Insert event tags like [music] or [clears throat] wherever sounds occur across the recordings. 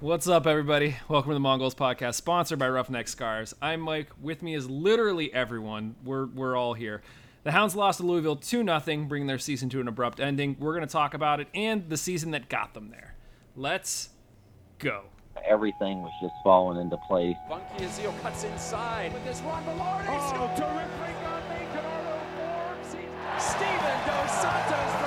What's up, everybody? Welcome to the Mongols podcast, sponsored by Roughneck Scars. I'm Mike. With me is literally everyone. We're we're all here. The Hounds lost to Louisville 2 0, bringing their season to an abrupt ending. We're going to talk about it and the season that got them there. Let's go. Everything was just falling into place. Bunky Azil cuts inside with this Ron Velarde. Oh, terrific on Kenardo Forbes. Steven Dos Santos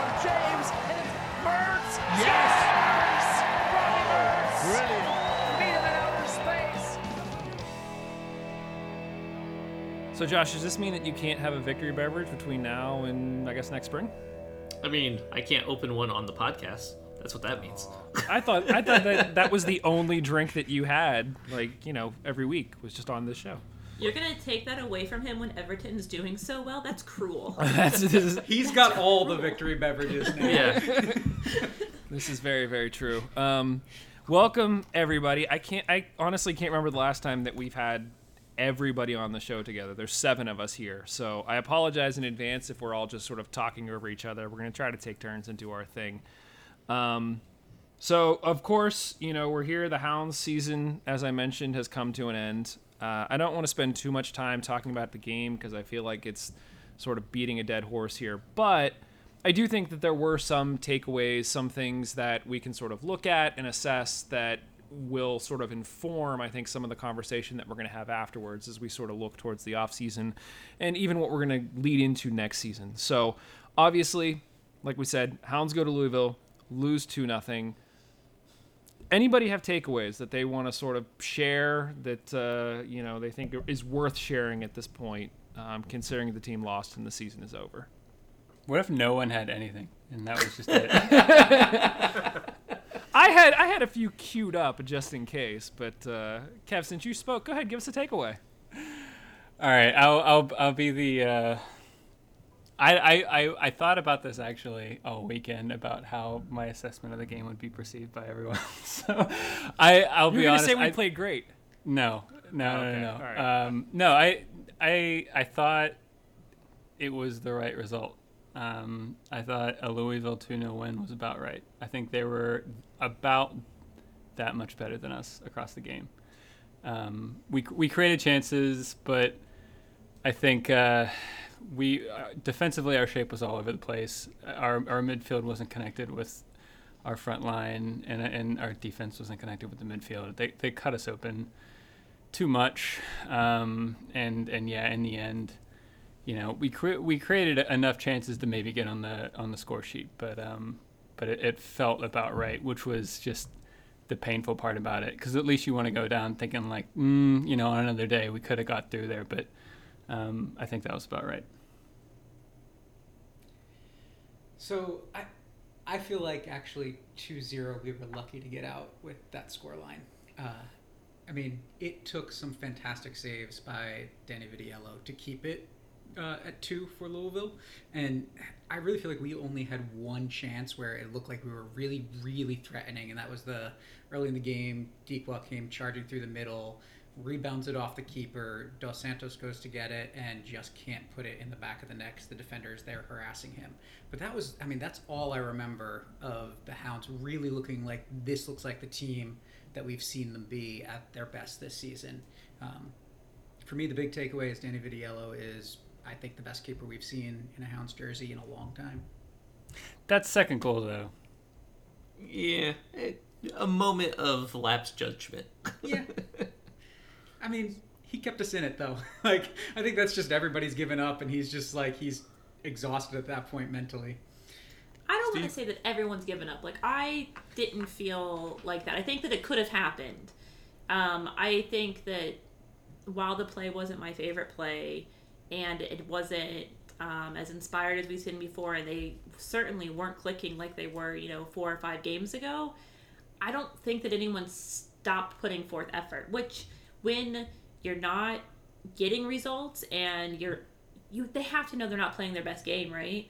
So, Josh, does this mean that you can't have a victory beverage between now and I guess next spring? I mean, I can't open one on the podcast. That's what that means. I thought I thought that [laughs] that was the only drink that you had, like you know, every week was just on this show. You're gonna take that away from him when Everton's doing so well? That's cruel. [laughs] That's [laughs] this is, He's got all the victory beverages now. Yeah. this is very very true. Um, welcome everybody. I can't. I honestly can't remember the last time that we've had everybody on the show together. There's seven of us here, so I apologize in advance if we're all just sort of talking over each other. We're gonna try to take turns and do our thing. Um, so of course, you know we're here. The Hounds season, as I mentioned, has come to an end. Uh, I don't want to spend too much time talking about the game because I feel like it's sort of beating a dead horse here. But I do think that there were some takeaways, some things that we can sort of look at and assess that will sort of inform, I think, some of the conversation that we're going to have afterwards as we sort of look towards the off season and even what we're going to lead into next season. So obviously, like we said, Hounds go to Louisville, lose two nothing. Anybody have takeaways that they want to sort of share that uh, you know they think is worth sharing at this point, um, considering the team lost and the season is over? What if no one had anything and that was just it? [laughs] [laughs] I had I had a few queued up just in case, but uh, Kev, since you spoke, go ahead, give us a takeaway. all right, I'll I'll I'll be the. Uh, I, I, I, I thought about this actually all weekend about how my assessment of the game would be perceived by everyone. [laughs] so I I'll You're be gonna honest. say we I, played great. No, no, Okay, no, no. no. right. Um, no, I, I, I thought it was the right result. Um, I thought a Louisville 2 0 win was about right. I think they were about that much better than us across the game. Um, we, we created chances, but I think uh, we uh, defensively our shape was all over the place. Our, our midfield wasn't connected with our front line, and, and our defense wasn't connected with the midfield. They, they cut us open too much, um, and and yeah, in the end, you know, we cre- we created enough chances to maybe get on the on the score sheet, but um, but it, it felt about right, which was just the painful part about it, because at least you want to go down thinking like, mm, you know, on another day we could have got through there, but um, I think that was about right. So I, I feel like actually 2-0 we were lucky to get out with that score line. Uh, I mean, it took some fantastic saves by Danny Vitiello to keep it uh, at two for Louisville, and I really feel like we only had one chance where it looked like we were really, really threatening, and that was the early in the game. Dikwa came charging through the middle, rebounds it off the keeper. Dos Santos goes to get it and just can't put it in the back of the net the defender is there harassing him. But that was, I mean, that's all I remember of the Hounds really looking like this looks like the team that we've seen them be at their best this season. Um, for me, the big takeaway is Danny Vitiello is, I think, the best keeper we've seen in a Hounds jersey in a long time. That second goal though, yeah. it- a moment of lapse judgment. [laughs] Yeah. I mean, he kept us in it though. [laughs] like, I think that's just everybody's given up, and he's just like he's exhausted at that point mentally. I don't want to say that everyone's given up. Like I didn't feel like that. I think that it could have happened. Um, I think that while the play wasn't my favorite play, and it wasn't um, as inspired as we've seen before, they certainly weren't clicking like they were, you know, four or five games ago. I don't think that anyone stopped putting forth effort. Which, when you're not getting results and you're you, they have to know they're not playing their best game, right?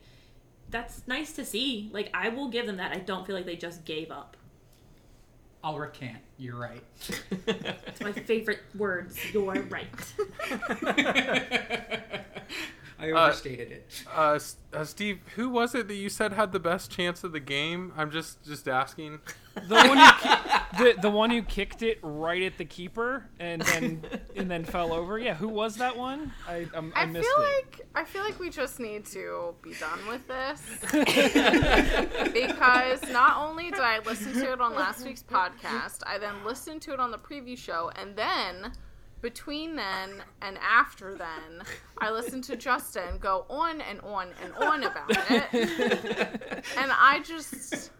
that's nice to see. Like I will give them that. I don't feel like they just gave up. I'll recant. You're right. [laughs] It's my favorite words. You're right. [laughs] [laughs] I Uh, overstated it. Uh, uh, Steve, who was it that you said had the best chance of the game? I'm just just asking. The one who ki- the, the one who kicked it right at the keeper and then and then fell over. Yeah, who was that one? I um, I, I missed feel it. like I feel like we just need to be done with this [laughs] because not only did I listen to it on last week's podcast, I then listened to it on the preview show, and then between then and after then, I listened to Justin go on and on and on about it, and I just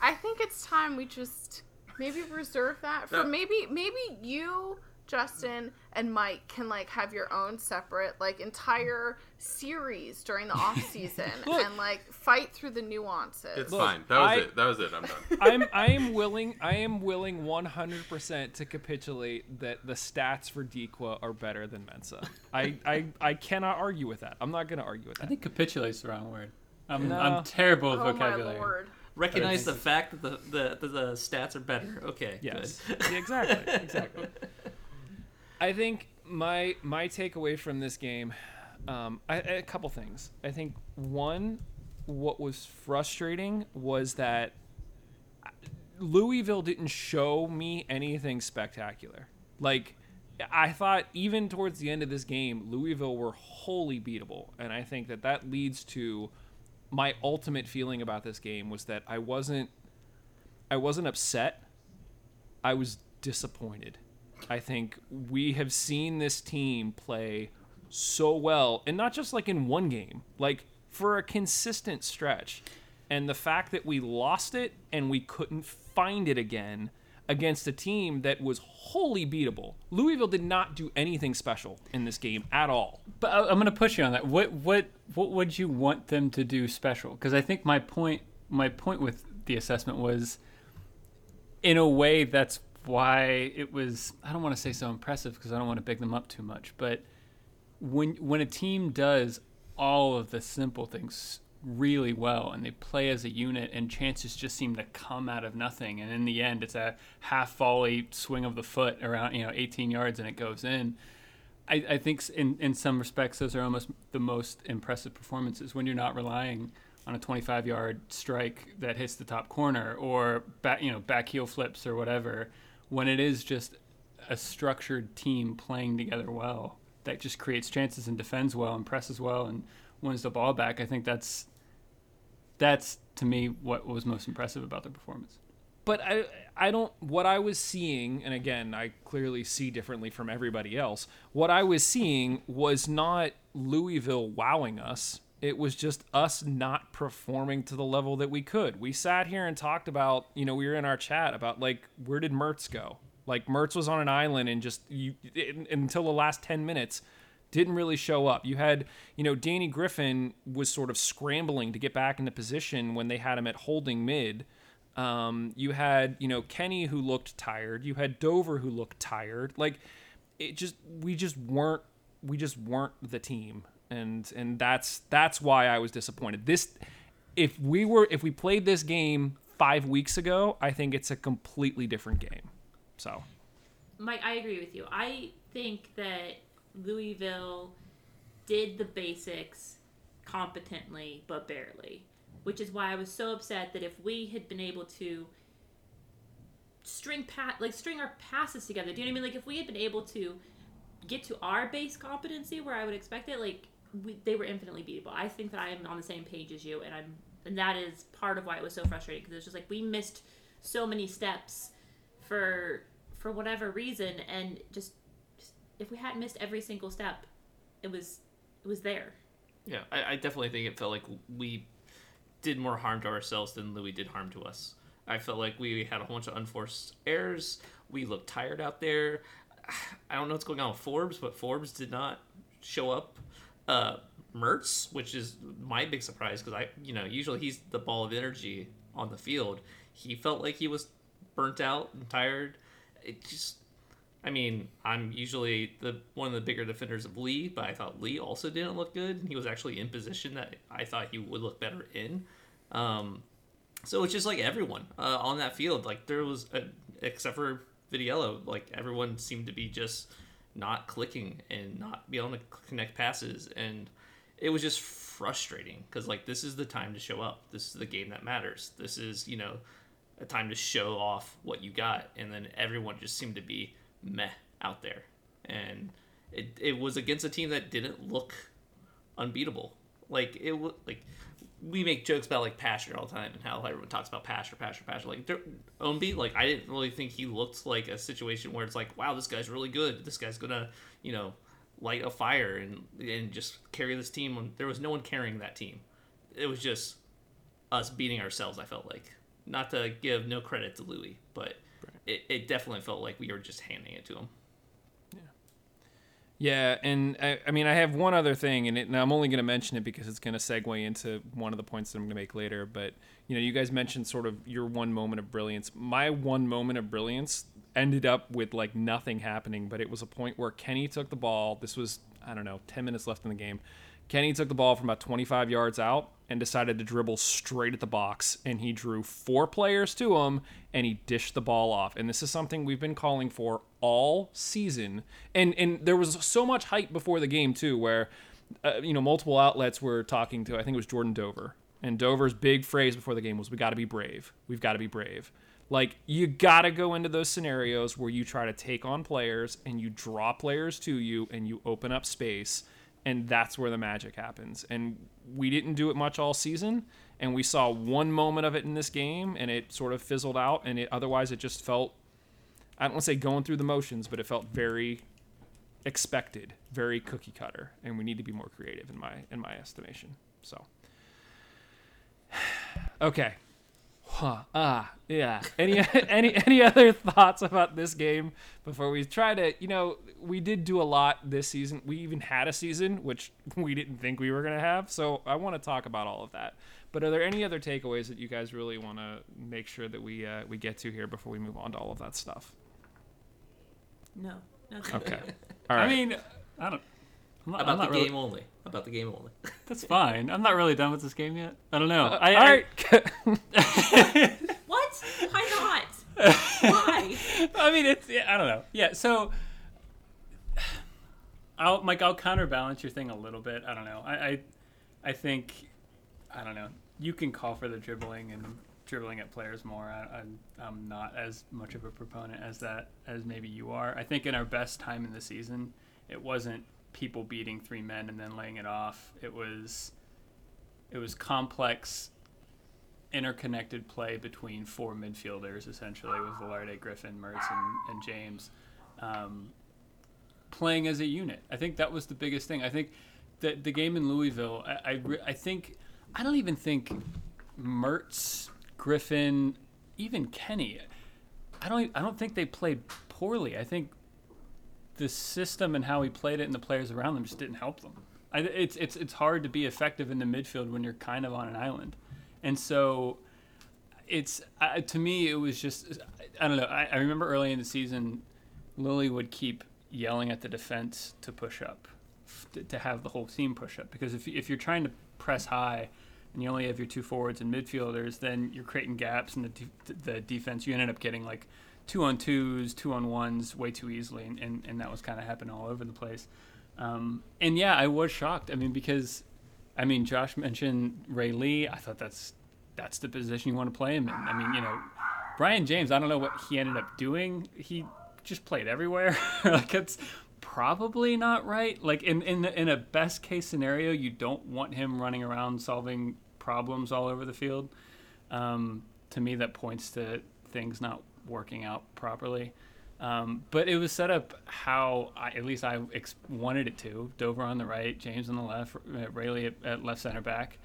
I think it's time we just maybe reserve that for No. maybe maybe you Justin and Mike can like have your own separate like entire series during the off season [laughs] and like fight through the nuances. It's Look, fine. That was I- it. That was it. I'm done. [laughs] I'm I am willing I am willing 100% to capitulate that the stats for Dikwa are better than Mensah. I, I I cannot argue with that. I'm not going to argue with that. I that. think capitulate's the wrong word. I'm, No. I'm terrible with oh my vocabulary. lord. Recognize the fact that the, the, the, the stats are better. Okay. Yes. Good. Exactly. Exactly. [laughs] I think my my takeaway from this game, um, I, a couple things. I think one, what was frustrating was that Louisville didn't show me anything spectacular. Like I thought, even towards the end of this game, Louisville were wholly beatable, and I think that that leads to my ultimate feeling about this game was that I wasn't I wasn't upset. I was disappointed. I think we have seen this team play so well, and not just like in one game, like for a consistent stretch. And the fact that we lost it and we couldn't find it again against a team that was wholly beatable. Louisville did not do anything special in this game at all. But I'm going to push you on that. What what what would you want them to do special? Because I think my point my point with the assessment was, in a way, that's why it was. I don't want to say so impressive because I don't want to big them up too much. But when when a team does all of the simple things really well and they play as a unit and chances just seem to come out of nothing and in the end it's a half volley swing of the foot around you know 18 yards and it goes in I, I think in, in some respects those are almost the most impressive performances when you're not relying on a 25 yard strike that hits the top corner or back you know back heel flips or whatever when it is just a structured team playing together well that just creates chances and defends well and presses well and wins the ball back I think that's that's to me what was most impressive about the performance but I I don't what I was seeing and again I clearly see differently from everybody else. What I was seeing was not Louisville wowing us. It was just us not performing to the level that we could. We sat here and talked about, you know, we were in our chat about like where did Mertz go? Like Mertz was on an island and just you in, until the last 10 minutes didn't really show up. You had, you know, Danny Griffin was sort of scrambling to get back into position when they had him at holding mid. Um, you had, you know, Kenny who looked tired. You had Dover who looked tired. Like it just we just weren't we just weren't the team. And and that's that's why I was disappointed. This if we were if we played this game 5 weeks ago, I think it's a completely different game. So, Mike, I agree with you. I think that Louisville did the basics competently, but barely, which is why I was so upset that if we had been able to string pat like string our passes together, do you know what I mean? Like if we had been able to get to our base competency where I would expect it, like we, they were infinitely beatable. I think that I am on the same page as you, and I'm and that is part of why it was so frustrating because it's just like we missed so many steps for for whatever reason and just, just if we hadn't missed every single step it was it was there Yeah, I, I definitely think it felt like we did more harm to ourselves than Louis did harm to us. I felt like we had a whole bunch of unforced errors. We looked tired out there. [sighs] I don't know what's going on with Forbes, but Forbes did not show up. Uh, Mertz, which is my big surprise because I, you know, usually he's the ball of energy on the field. He felt like he was burnt out and tired. It just, I mean, I'm usually the one of the bigger defenders of Lee, but I thought Lee also didn't look good. And he was actually in position that I thought he would look better in. Um, so it's just like everyone uh, on that field, like there was, a, except for Vitiello, like everyone seemed to be just not clicking and not be able to connect passes, and it was just frustrating because like this is the time to show up. This is the game that matters. This is you know a time to show off what you got, and then everyone just seemed to be meh out there, and it it was against a team that didn't look unbeatable. Like it was like we make jokes about like Pasher all the time and how everyone talks about Pasher, Pasher, Pasher. Like Ownby, like I didn't really think he looked like a situation where it's like, wow, this guy's really good. This guy's gonna, you know, light a fire and and just carry this team. There was no one carrying that team. It was just us beating ourselves. I felt like not to give no credit to Louis, but it, it definitely felt like we were just handing it to him. Yeah, and I, I mean, I have one other thing, and, it, and I'm only going to mention it because it's going to segue into one of the points that I'm going to make later. But you know, you guys mentioned sort of your one moment of brilliance. My one moment of brilliance ended up with like nothing happening, but it was a point where Kenny took the ball. This was I don't know, 10 minutes left in the game. Kenny took the ball from about 25 yards out and decided to dribble straight at the box. And he drew four players to him and he dished the ball off. And this is something we've been calling for all season. And and there was so much hype before the game too, where uh, you know multiple outlets were talking to. I think it was Jordan Dover. And Dover's big phrase before the game was, "We got to be brave. We've got to be brave." Like you got to go into those scenarios where you try to take on players and you draw players to you and you open up space and that's where the magic happens. And we didn't do it much all season, and we saw one moment of it in this game, and it sort of fizzled out. And it otherwise it just felt I don't want to say going through the motions, but it felt very expected, very cookie cutter, and we need to be more creative in my in my estimation. So, [sighs] okay, Huh. Ah, yeah. Any [laughs] any any other thoughts about this game before we try to? You know, we did do a lot this season. We even had a season which [laughs] we didn't think we were gonna have. So I want to talk about all of that. But are there any other takeaways that you guys really want to make sure that we uh, we get to here before we move on to all of that stuff? No. no okay. [laughs] All right. I mean, I don't. I'm not, about I'm the game only. About the game only. [laughs] That's fine. I'm not really done with this game yet. I don't know. Uh, I, all I, right. [laughs] what? Why not? Why? [laughs] I mean, it's. Yeah, I don't know. Yeah. So, I'll Mike. I'll counterbalance your thing a little bit. I don't know. I, I, I think, I don't know. You can call for the dribbling and dribbling at players more. I, I'm, I'm not as much of a proponent as that as maybe you are. I think in our best time in the season, it wasn't people beating three men and then laying it off. It was it was complex interconnected play between four midfielders essentially with Velarde, Griffin, Mertz, and, and James um, playing as a unit. I think that was the biggest thing. I think the the game in Louisville. I I, I think I don't even think Mertz, Griffin, even Kenny. I don't I don't think they played poorly. I think the system and how he played it and the players around them just didn't help them. I, it's it's it's hard to be effective in the midfield when you're kind of on an island, and so it's uh, to me it was just I don't know. I, I remember early in the season, Lilley would keep yelling at the defense to push up, to, to have the whole team push up because if if you're trying to press high and you only have your two forwards and midfielders, then you're creating gaps and the de- the defense. You ended up getting like two on twos, two on ones way too easily, and, and, and that was kind of happening all over the place. Um, and yeah, I was shocked. I mean, because I mean, Josh mentioned Ray Lee. I thought that's that's the position you want to play him in. I mean, you know, Brian James. I don't know what he ended up doing. He just played everywhere. [laughs] like it's probably not right. Like in in in a best case scenario, you don't want him running around solving problems all over the field. Um, to me, that points to things not working out properly. Um, but it was set up how I, at least I ex- wanted it to. Dover on the right, James on the left, uh, Ray Lee at, at, left center back.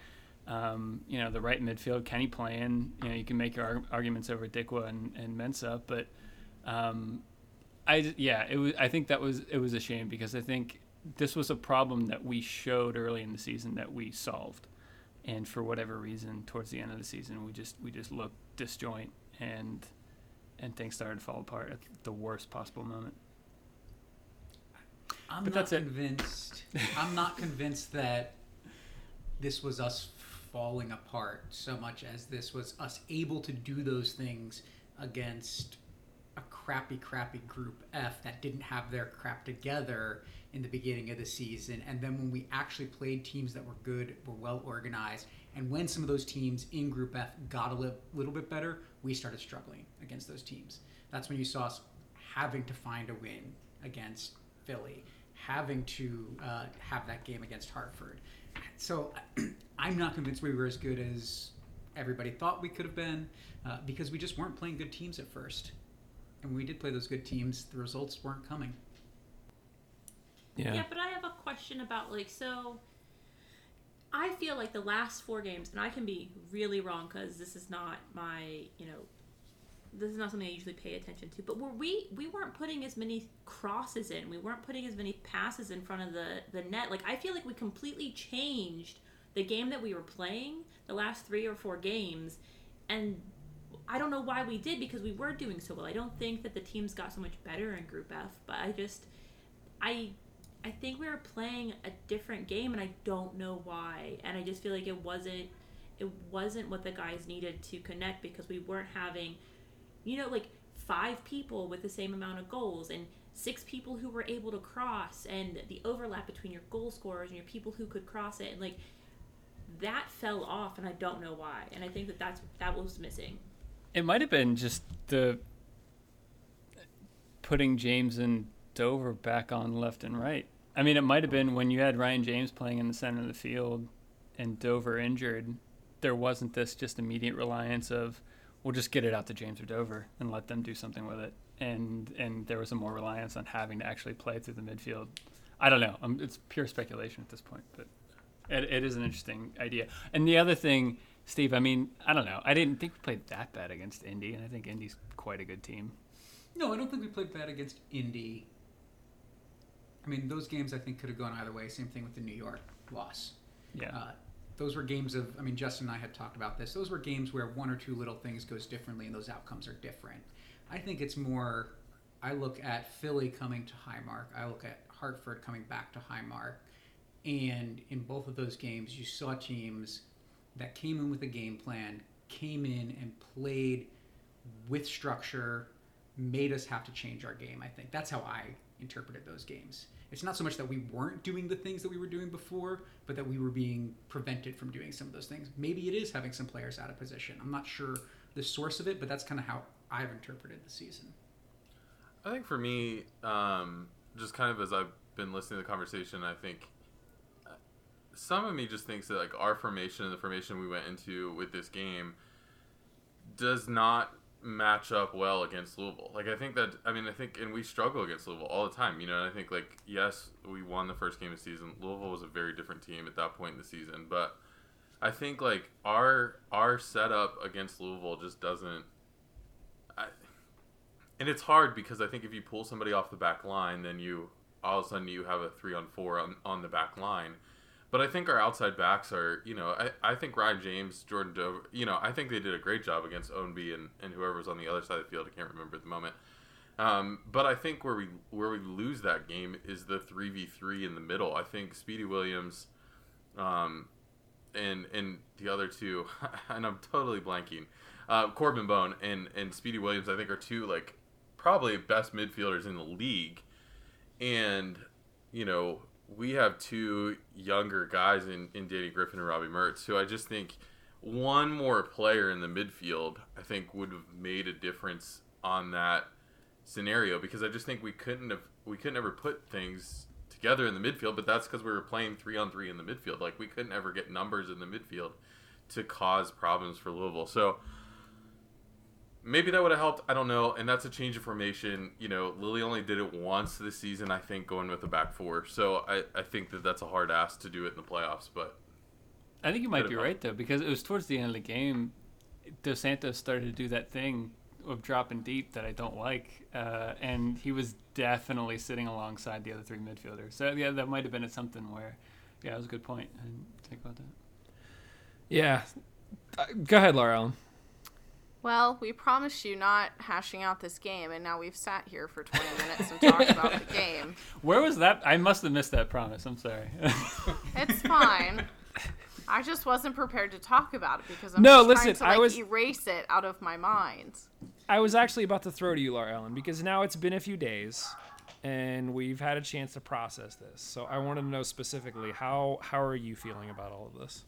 Um, you know, the right midfield, Kenny playing. You know, you can make your arg- arguments over Dikwa and, and Mensah, but um, I yeah, it was. I think that was it was a shame because I think this was a problem that we showed early in the season that we solved, and for whatever reason, towards the end of the season, we just we just looked disjoint and and things started to fall apart at the worst possible moment. I'm but not convinced. I'm not convinced that this was us falling apart so much as this was us able to do those things against a crappy, crappy Group F that didn't have their crap together in the beginning of the season. And then when we actually played teams that were good, were well organized, and when some of those teams in Group F got a li- little bit better, we started struggling against those teams. That's when you saw us having to find a win against Philly, having to uh, have that game against Hartford. So [clears throat] I'm not convinced we were as good as everybody thought we could have been uh, because we just weren't playing good teams at first. And when we did play those good teams, the results weren't coming. Yeah. Yeah, but I have a question about like so. I feel like the last four games, and I can be really wrong because this is not my, you know, this is not something I usually pay attention to. But were we we weren't putting as many crosses in, we weren't putting as many passes in front of the the net. Like I feel like we completely changed the game that we were playing the last three or four games, and I don't know why we did because we were doing so well. I don't think that the teams got so much better in Group F, but I just I I think we were playing a different game and I don't know why. And I just feel like it wasn't it wasn't what the guys needed to connect because we weren't having you know like five people with the same amount of goals and six people who were able to cross and the overlap between your goal scorers and your people who could cross it and like that fell off and I don't know why. And I think that that's that was missing. It might have been just the putting James and Dover back on left and right. I mean, it might have been when you had Ryan James playing in the center of the field and Dover injured, there wasn't this just immediate reliance of we'll just get it out to James or Dover and let them do something with it. And and there was a more reliance on having to actually play through the midfield. I don't know. Um, it's pure speculation at this point, but it, it is an interesting idea. And the other thing, Steve, I mean, I don't know. I didn't think we played that bad against Indy, and I think Indy's quite a good team. No, I don't think we played bad against Indy. I mean, those games I think could have gone either way. Same thing with the New York loss. Yeah. Uh, those were games of. I mean, Justin and I had talked about this. Those were games where one or two little things goes differently, and those outcomes are different. I think it's more. I look at Philly coming to Highmark. I look at Hartford coming back to Highmark, and in both of those games, you saw teams that came in with a game plan, came in and played with structure, made us have to change our game. I think that's how I interpreted those games. It's not so much that we weren't doing the things that we were doing before, but that we were being prevented from doing some of those things. Maybe it is having some players out of position. I'm not sure the source of it, but that's kind of how I've interpreted the season. I think for me, um, just kind of as I've been listening to the conversation, I think uh, some of me just thinks that like our formation and the formation we went into with this game does not match up well against Louisville. Like I think that I mean I think and we struggle against Louisville all the time. You know, and I think like yes, we won the first game of the season. Louisville was a very different team at that point in the season, but I think like our our setup against Louisville just doesn't. I, and it's hard because I think if you pull somebody off the back line, then you all of a sudden you have a three on four on, on the back line. But I think our outside backs are, you know, I, I think Ryan James, Jordan Dover, you know, I think they did a great job against Ownby and, and whoever was on the other side of the field. I can't remember at the moment. Um, but I think where we where we lose that game is the three v three in the middle. I think Speedy Williams, um, and and the other two, [laughs] and I'm totally blanking, uh, Corben Bone and and Speedy Williams. I think are two like probably best midfielders in the league, and you know we have two younger guys in, in Danny Griffin and Robbie Mertz, who I just think one more player in the midfield, I think would have made a difference on that scenario because I just think we couldn't have we couldn't ever put things together in the midfield, but that's because we were playing three on three in the midfield. Like we couldn't ever get numbers in the midfield to cause problems for Louisville. So maybe that would have helped. I don't know. And that's a change of formation. You know, Lilley only did it once this season, I think, going with the back four. So I, I think that that's a hard ask to do it in the playoffs. But I think you might be have right though, because it was towards the end of the game. Dos Santos started to do that thing of dropping deep that I don't like, uh, and he was definitely sitting alongside the other three midfielders. So yeah, that might have been something where, yeah, it was a good point. I didn't think about that. Yeah. Uh, go ahead, Laura Ellen. Well, we promised you not hashing out this game, and now we've sat here for 20 minutes and talked [laughs] about the game. Where was that? I must have missed that promise. I'm sorry. [laughs] It's fine. I just wasn't prepared to talk about it because I'm No, listen, trying to I like, was- erase it out of my mind. I was actually about to throw to you, Laura Ellen, because now it's been a few days, and we've had a chance to process this. So I wanted to know specifically how how are you feeling about all of this?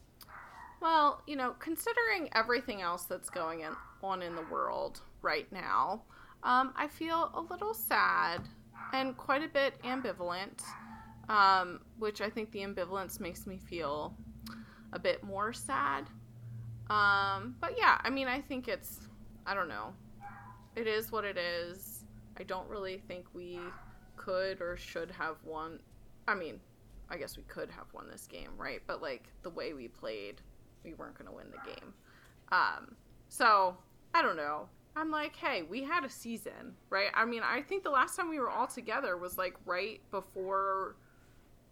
Well, you know, considering everything else that's going in, on in the world right now, um, I feel a little sad and quite a bit ambivalent, um, which I think the ambivalence makes me feel a bit more sad. Um, but yeah, I mean, I think it's, I don't know, it is what it is. I don't really think we could or should have won. I mean, I guess we could have won this game, right? But like the way we played, we weren't going to win the game. Um, so I don't know. I'm like, hey, we had a season, right? I mean, I think the last time we were all together was like right before,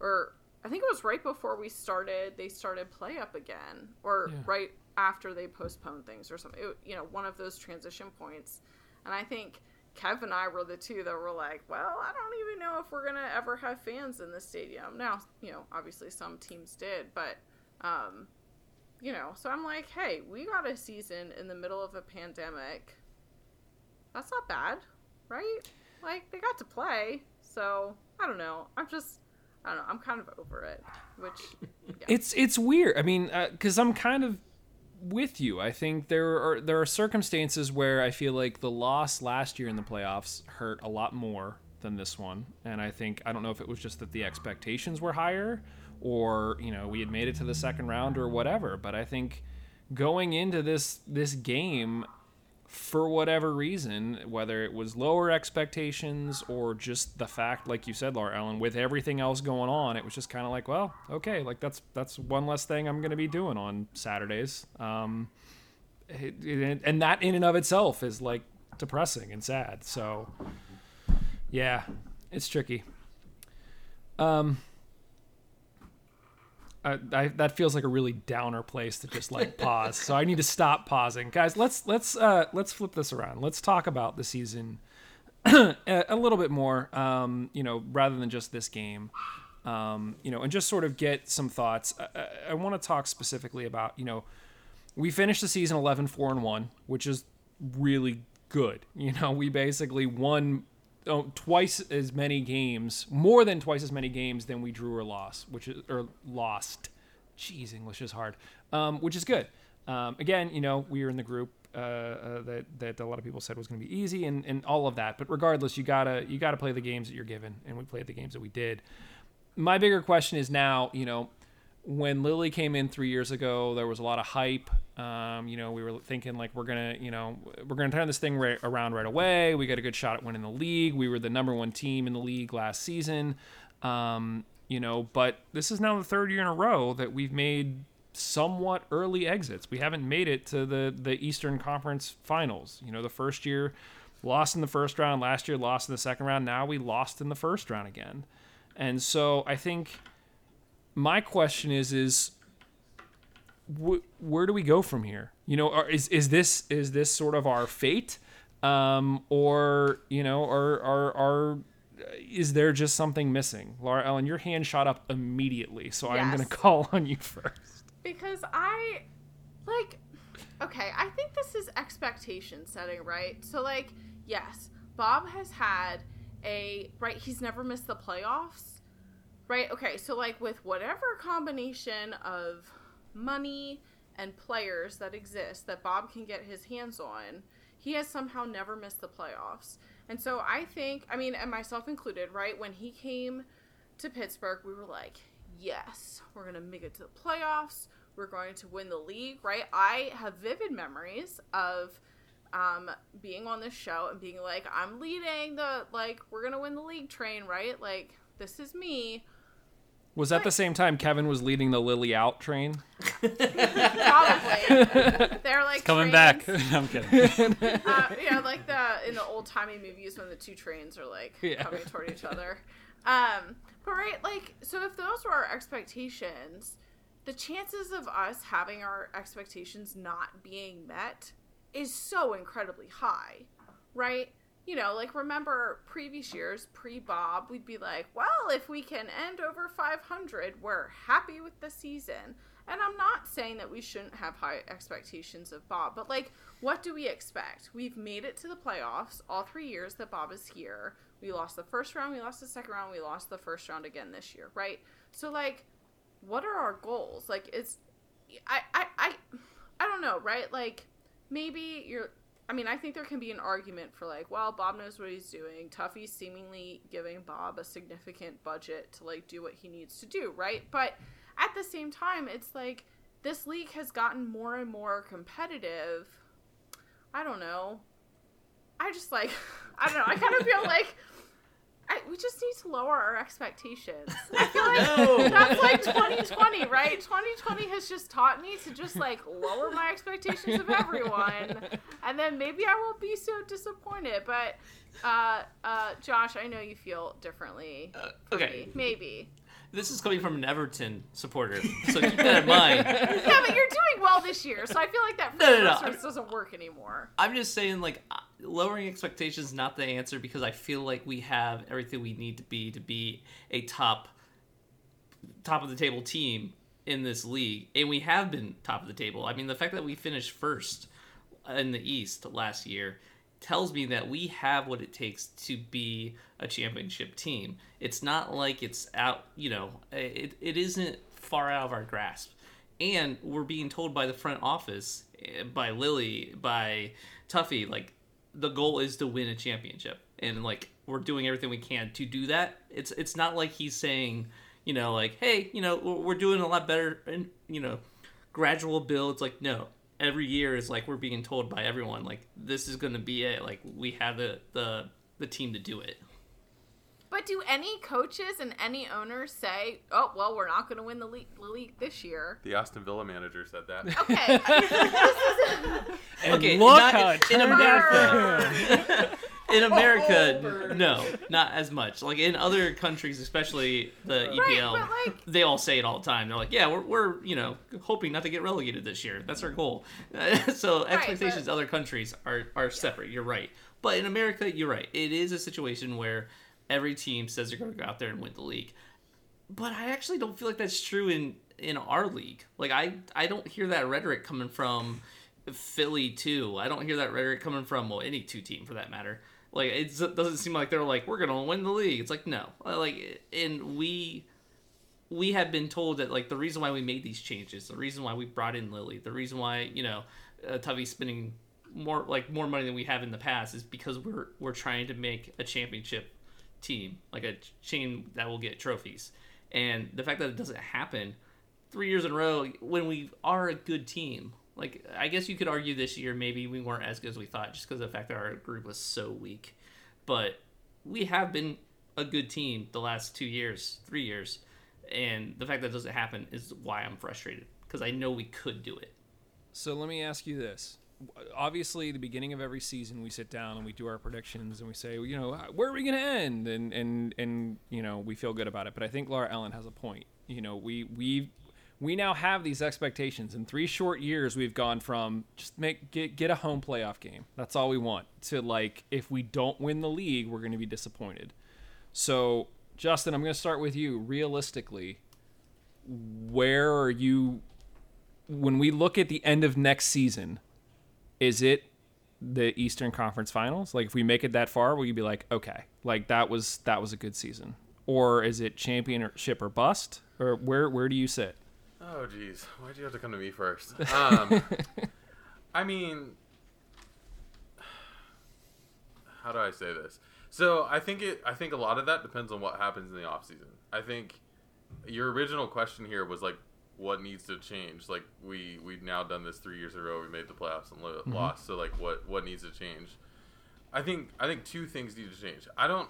or I think it was right before we started. They started play up again, or Yeah. right after they postponed things or something. It- you know, one of those transition points. And I think Kev and I were the two that were like, well, I don't even know if we're gonna ever have fans in the stadium. Now, you know, obviously some teams did, but um, you know, so I'm like, hey, we got a season in the middle of a pandemic. That's not bad, right? Like they got to play, so I don't know. I'm just, I don't know. I'm kind of over it, which [laughs] yeah. It's it's weird. I mean, uh, because I'm kind of with you. I think there are there are circumstances where I feel like the loss last year in the playoffs hurt a lot more than this one, and I think I don't know if it was just that the expectations were higher, or you know we had made it to the second round or whatever. But I think going into this this game for whatever reason, whether it was lower expectations or just the fact, like you said, Laura Ellen, with everything else going on, it was just kind of like, well, okay, like that's that's one less thing I'm going to be doing on Saturdays, um, it- it- and that in and of itself is like depressing and sad. So, yeah, it's tricky. Um, I, I, that feels like a really downer place to just like pause. So I need to stop pausing, guys. Let's let's uh, let's flip this around. Let's talk about the season [clears throat] a, little bit more. Um, you know, rather than just this game. Um, you know, and just sort of get some thoughts. I, I, I want to talk specifically about you know, we finished the season 11 4 and 1, which is really good. You know, we basically won oh, twice as many games, more than twice as many games than we drew or lost, which is or lost. Jeez, English is hard. Um, which is good. Um, again, you know, we were in the group uh, uh, that that a lot of people said was going to be easy, and, and all of that. But regardless, you gotta you gotta play the games that you're given, and we played the games that we did. My bigger question is now, you know, when Lilley came in three years ago, there was a lot of hype. Um, you know, we were thinking like we're gonna, you know, we're gonna turn this thing right around right away. We got a good shot at winning the league. We were the number one team in the league last season. Um, you know, but this is now the third year in a row that we've made somewhat early exits. We haven't made it to the the Eastern Conference Finals. You know, the first year lost in the first round, last year lost in the second round. Now we lost in the first round again. And so I think my question is is wh- where do we go from here? You know, are, is is this is this sort of our fate, um, or you know, or or are is there just something missing? Laura Ellen, your hand shot up immediately, so I'm going to call on you first. because I like okay, I think this is expectation setting, right? So like, yes, Bob has had a right, he's never missed the playoffs. Right? Okay, so like with whatever combination of money and players that exist that Bob can get his hands on, he has somehow never missed the playoffs. And so I think, I mean, and myself included, right? When he came to Pittsburgh, we were like, yes, we're going to make it to the playoffs. We're going to win the league, right? I have vivid memories of um, being on this show and being like, I'm leading the, like, we're going to win the league train, right? Like, this is me. Was that the same time Kevin was leading the Lilley out train? Probably. [laughs] They're like Coming trains, back. [laughs] I'm kidding. uh, yeah, like the in the old timey movies when the two trains are like Yeah. coming toward each other. Um, but right, like so, if those were our expectations, the chances of us having our expectations not being met is so incredibly high, right? You know, like remember previous years, pre Bob, we'd be like, well, if we can end over 500, we're happy with the season. and I'm not saying that we shouldn't have high expectations of Bob, but like, what do we expect? We've made it to the playoffs all three years that Bob is here. We lost the first round, we lost the second round, we lost the first round again this year, right? So like, what are our goals? Like, it's, I, I, I, I don't know, right? Like, maybe you're. I mean, I think there can be an argument for like, well, Bob knows what he's doing. Tuffy's seemingly giving Bob a significant budget to like do what he needs to do, right? But at the same time, it's like this league has gotten more and more competitive. I don't know. I just like, [laughs] I don't know. I kind of feel [laughs] like I, we just need to lower our expectations. I feel [laughs] like No. that's like 2020, right? 2020 has just taught me to just like lower my expectations of everyone, and then maybe I won't be so disappointed. But uh, uh, Josh, I know you feel differently. Uh, okay. me. maybe. This is coming from an Everton supporter, so keep that in mind. [laughs] Yeah, but you're doing well this year, so I feel like that No, no, no, doesn't work anymore. I'm just saying, like, uh, lowering expectations is not the answer because I feel like we have everything we need to be to be a top, top of the table team in this league, and we have been top of the table. I mean, the fact that we finished first in the East last year tells me that we have what it takes to be a championship team. It's not like it's out, you know, it, it isn't far out of our grasp. And we're being told by the front office, eh, by Lilley, by Tuffy, like the goal is to win a championship. And like we're doing everything we can to do that. It's it's not like he's saying, you know, like, hey, you know, we're we're doing a lot better and you know, gradual build. It's like no, every year is like we're being told by everyone like this is going to be it. Like we have the the the team to do it. But do any coaches and any owners say, "Oh, well, we're not going to win the league, the league this year"? The Aston Villa manager said that. Okay. [laughs] [laughs] And okay, look not how it in turned America. [laughs] in America, no, not as much. Like in other countries, especially the EPL, but, like- they all say it all the time. They're like, "Yeah, we're, we're you know hoping not to get relegated this year. That's our goal." [laughs] so expectations but- other countries are are separate. You're right, but in America, you're right. It is a situation where every team says they're going to go out there and win the league. But I actually don't feel like that's true in in our league. Like I I don't hear that rhetoric coming from Philly too. I don't hear that rhetoric coming from well any two team for that matter. Like it doesn't seem like they're like we're gonna win the league. It's like no, Uh, like and we we have been told that like the reason why we made these changes, the reason why we brought in Lilley, the reason why you know uh, Tuffy's spending more like more money than we have in the past is because we're we're trying to make a championship team, like a chain that will get trophies. And the fact that it doesn't happen three years in a row when we are a good team, like I guess you could argue this year maybe we weren't as good as we thought just because of the fact that our group was so weak. But we have been a good team the last two years, three years, and the fact that doesn't happen is why I'm frustrated because I know we could do it. So let me ask you this. Obviously, the beginning of every season, we sit down and we do our predictions and we say, you know, where are we going to end? And and and you know, we feel good about it. But I think Laura Ellen has a point. You know, we we we now have these expectations. In three short years, we've gone from just make get get a home playoff game. That's all we want. To like, if we don't win the league, we're going to be disappointed. So, Justin, I'm going to start with you. Realistically, where are you when we look at the end of next season? Is it the Eastern Conference Finals? Like, if we make it that far, will you be like, okay, like that was that was a good season, or is it championship or bust, or where where do you sit? Oh, jeez. Why'd you have to come to me first? Um, [laughs] I mean, [sighs] how do I say this? So I think it. I think a lot of that depends on what happens in the off season. I think your original question here was like, what needs to change? Like we we've now done this three years in a row. We made the playoffs and lo- lost. So like, what what needs to change? I think I think two things need to change. I don't.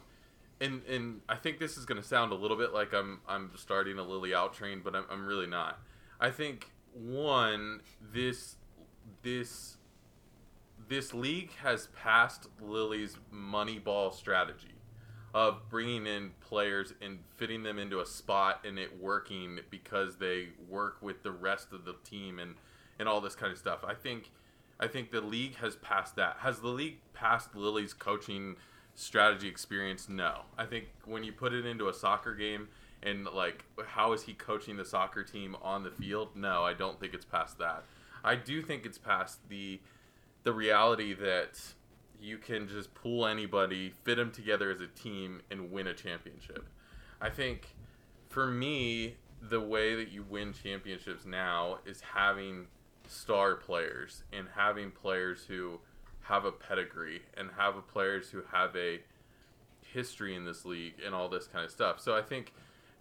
And, and I think this is going to sound a little bit like I'm I'm starting a Lilley out train, but I'm, I'm really not. I think one this this this league has passed Lilley's money ball strategy of bringing in players and fitting them into a spot and it working because they work with the rest of the team and and all this kind of stuff. I think I think the league has passed that. Has the league passed Lilley's coaching strategy experience? No. I think when you put it into a soccer game and like how is he coaching the soccer team on the field? No, I don't think it's past that. I do think it's past the the reality that you can just pull anybody, fit them together as a team, and win a championship. I think for me, the way that you win championships now is having star players and having players who have a pedigree and have players who have a history in this league and all this kind of stuff. So I think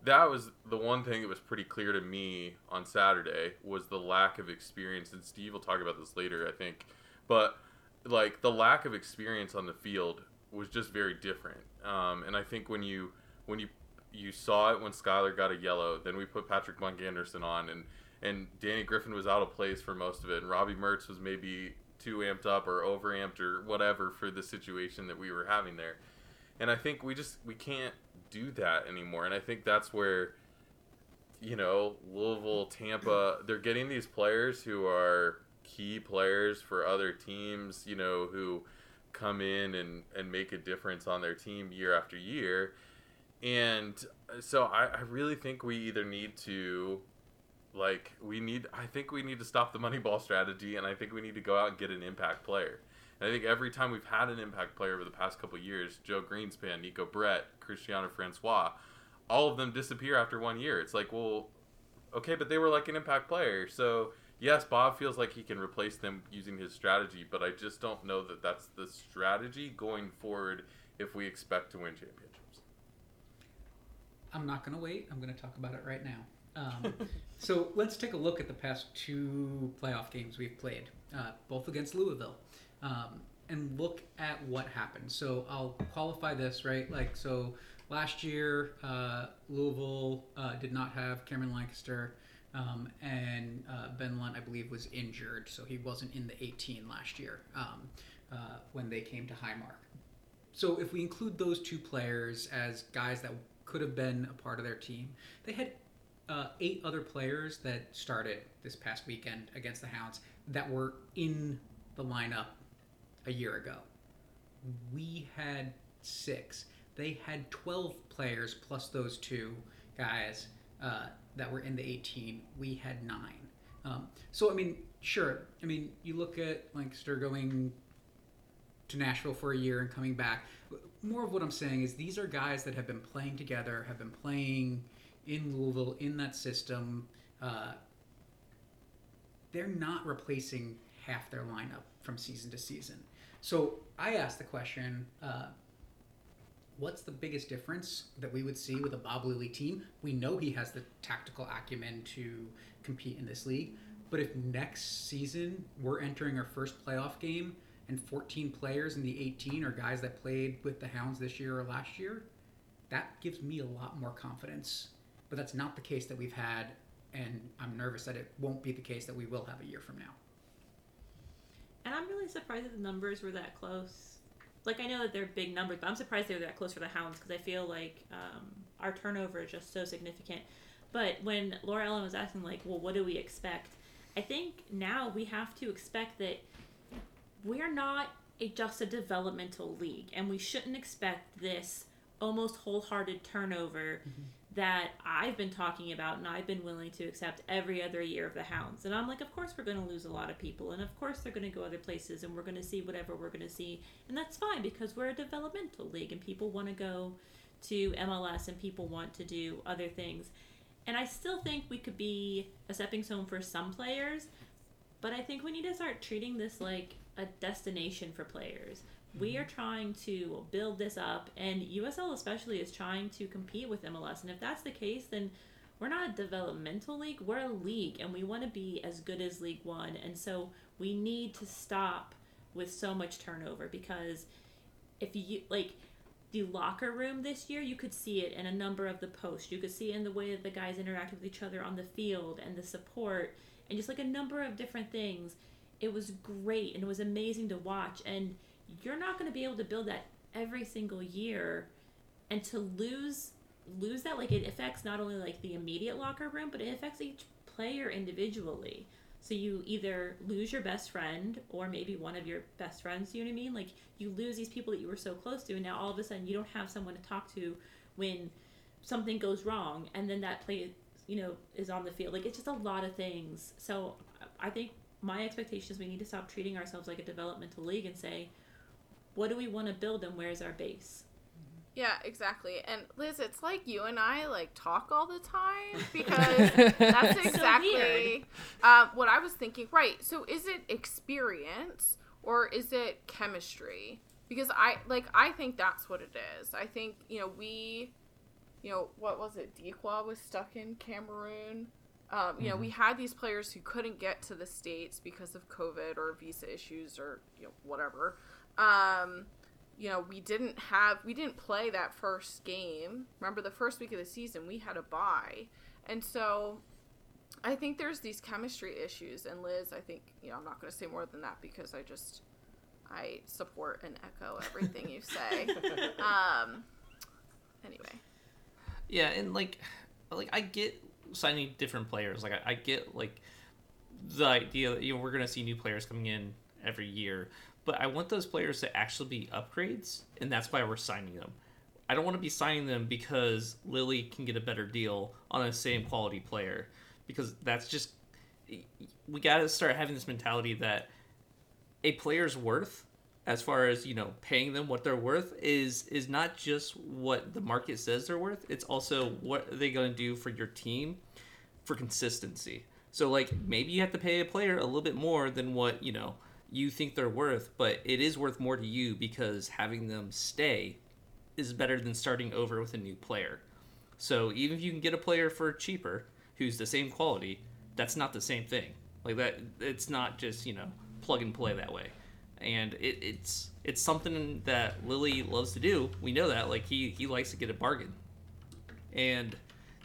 that was the one thing that was pretty clear to me on Saturday was the lack of experience and Steve will talk about this later I think but like the lack of experience on the field was just very different um, and I think when you when you you saw it when Skylar got a yellow then we put Patrick Monk Anderson on and and Danny Griffin was out of place for most of it and Robbie Mertz was maybe too amped up or overamped or whatever for the situation that we were having there and I think we just we can't do that anymore. And I think that's where, you know, Louisville, Tampa, they're getting these players who are key players for other teams, you know, who come in and, and make a difference on their team year after year. And so I, I really think we either need to like we need I think we need to stop the money ball strategy and I think we need to go out and get an impact player. And I think every time we've had an impact player over the past couple years, Joe Greenspan, Neco Brett, Cristiano Francois, all of them disappear after one year. It's like, well, okay, but they were like an impact player. So, yes, Bob feels like he can replace them using his strategy, but I just don't know that that's the strategy going forward if we expect to win championships. I'm not going to wait. I'm going to talk about it right now. Um, [laughs] so let's take a look at the past two playoff games we've played, uh, both against Louisville um, and look at what happened. So I'll qualify this right. Like so, last year uh, Louisville uh, did not have Cameron Lancaster, um, and uh, Ben Lundt I believe was injured, so he wasn't in the 18 last year um, uh, when they came to Highmark. So if we include those two players as guys that could have been a part of their team, they had uh, eight other players that started this past weekend against the Hounds that were in the lineup a year ago. We had six. They had 12 players plus those two guys uh, that were in the 18. We had nine. Um, so, I mean, sure. I mean, you look at Lancaster going to Nashville for a year and coming back. More of what I'm saying is these are guys that have been playing together, have been playing in Louisville in that system. Uh, they're not replacing half their lineup from season to season. So I asked the question uh, what's the biggest difference that we would see with a Bob Lilley team? We know he has the tactical acumen to compete in this league, but if next season we're entering our first playoff game and 14 players in the 18 are guys that played with the Hounds this year or last year, that gives me a lot more confidence. But that's not the case that we've had, and I'm nervous that it won't be the case that we will have a year from now. And I'm really surprised that the numbers were that close. Like I know that they're big numbers, but I'm surprised they were that close for the Hounds because I feel like um, our turnover is just so significant. But when Laura Ellen was asking, like, well, what do we expect? I think now we have to expect that we're not a, just a developmental league, and we shouldn't expect this almost wholehearted turnover mm-hmm that I've been talking about and I've been willing to accept every other year of the Hounds. And I'm like, of course we're going to lose a lot of people, and of course they're going to go other places, and we're going to see whatever we're going to see, and that's fine because we're a developmental league, and people want to go to MLS, and people want to do other things. And I still think we could be a stepping stone for some players, but I think we need to start treating this like a destination for players. We are trying to build this up, and USL especially is trying to compete with MLS. And if that's the case, then we're not a developmental league, we're a league, and we want to be as good as League One. And so we need to stop with so much turnover because if you like the locker room this year, you could see it in a number of the posts. You could see in the way that the guys interact with each other on the field and the support and just like a number of different things. It was great and it was amazing to watch. And you're not going to be able to build that every single year and to lose lose that like it affects not only like the immediate locker room but it affects each player individually. So you either lose your best friend or maybe one of your best friends you know what i mean? Like you lose these people that you were so close to and now all of a sudden you don't have someone to talk to when something goes wrong and then that play you know is on the field. Like it's just a lot of things. So i think my expectation is we need to stop treating ourselves like a developmental league and say what do we want to build and where's our base Yeah, exactly. And Liz, it's like you and I like talk all the time [laughs] because that's So exactly um, what I was thinking. Right. So is it experience or is it chemistry? Because I like I think that's what it is. I think you know we, you know what was it? Dikwa was stuck in Cameroon. Um, you know we had these players who couldn't get to the states because of COVID or visa issues or you know whatever. Um, you know, we didn't have we didn't play that first game. Remember the first week of the season, we had a bye. And so I think there's these chemistry issues and Liz, I think, you know, I'm not going to say more than that because I just I support and echo everything you say. [laughs] um anyway. Yeah, and like, like I get signing different players. Like I, I get like the idea that you know we're gonna see new players coming in every year, but I want those players to actually be upgrades, and that's why we're signing them. I don't want to be signing them because Lilley can get a better deal on the same quality player, because that's just we got to start having this mentality that a player's worth as far as you know paying them what they're worth is is not just what the market says they're worth it's also what are they going to do for your team for consistency so like maybe you have to pay a player a little bit more than what you know you think they're worth but it is worth more to you because having them stay is better than starting over with a new player so even if you can get a player for cheaper who's the same quality that's not the same thing like that it's not just you know plug and play that way and it, it's it's something that Lilley loves to do. We know that. Like he he likes to get a bargain, and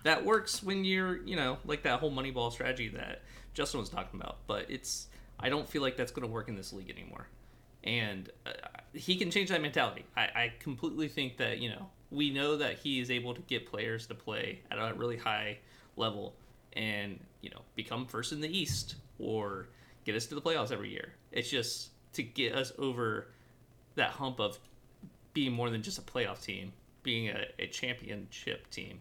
that works when you're you know like that whole Moneyball strategy that Justin was talking about. But it's I don't feel like that's going to work in this league anymore, and uh, he can change that mentality. I, I completely think that you know we know that he is able to get players to play at a really high level and you know become first in the East or get us to the playoffs every year. It's just to get us over that hump of being more than just a playoff team, being a, a championship team,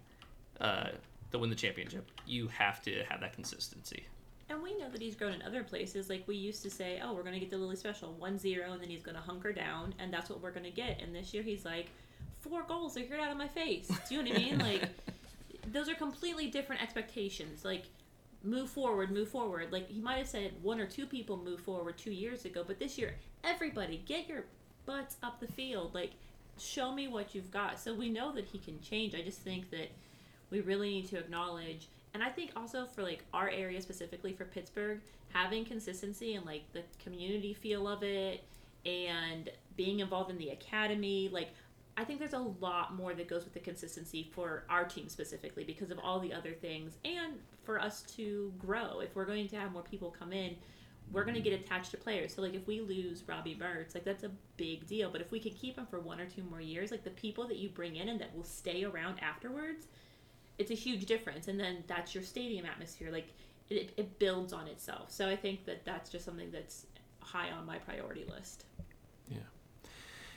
uh, to win the championship, you have to have that consistency. And we know that he's grown in other places. Like we used to say, oh, we're going to get the Lilley special 1 0, and then he's going to hunker down, and that's what we're going to get. And this year he's like, four goals, like, get out of my face. Do you know what I mean? Like, [laughs] those are completely different expectations. Like, move forward, move forward. Like, he might have said one or two people move forward two years ago, but this year, everybody, get your butts up the field. Like, show me what you've got. So we know that he can change. I just think that we really need to acknowledge and I think also for like our area specifically for Pittsburgh, having consistency and like the community feel of it and being involved in the academy, like I think there's a lot more that goes with the consistency for our team specifically because of all the other things and for us to grow. If we're going to have more people come in, we're going to get attached to players. So like if we lose Robbie Mertz, like that's a big deal, but if we can keep him for one or two more years, like the people that you bring in and that will stay around afterwards, it's a huge difference and then that's your stadium atmosphere like it, it builds on itself. So i think that that's just something that's high on my priority list. Yeah,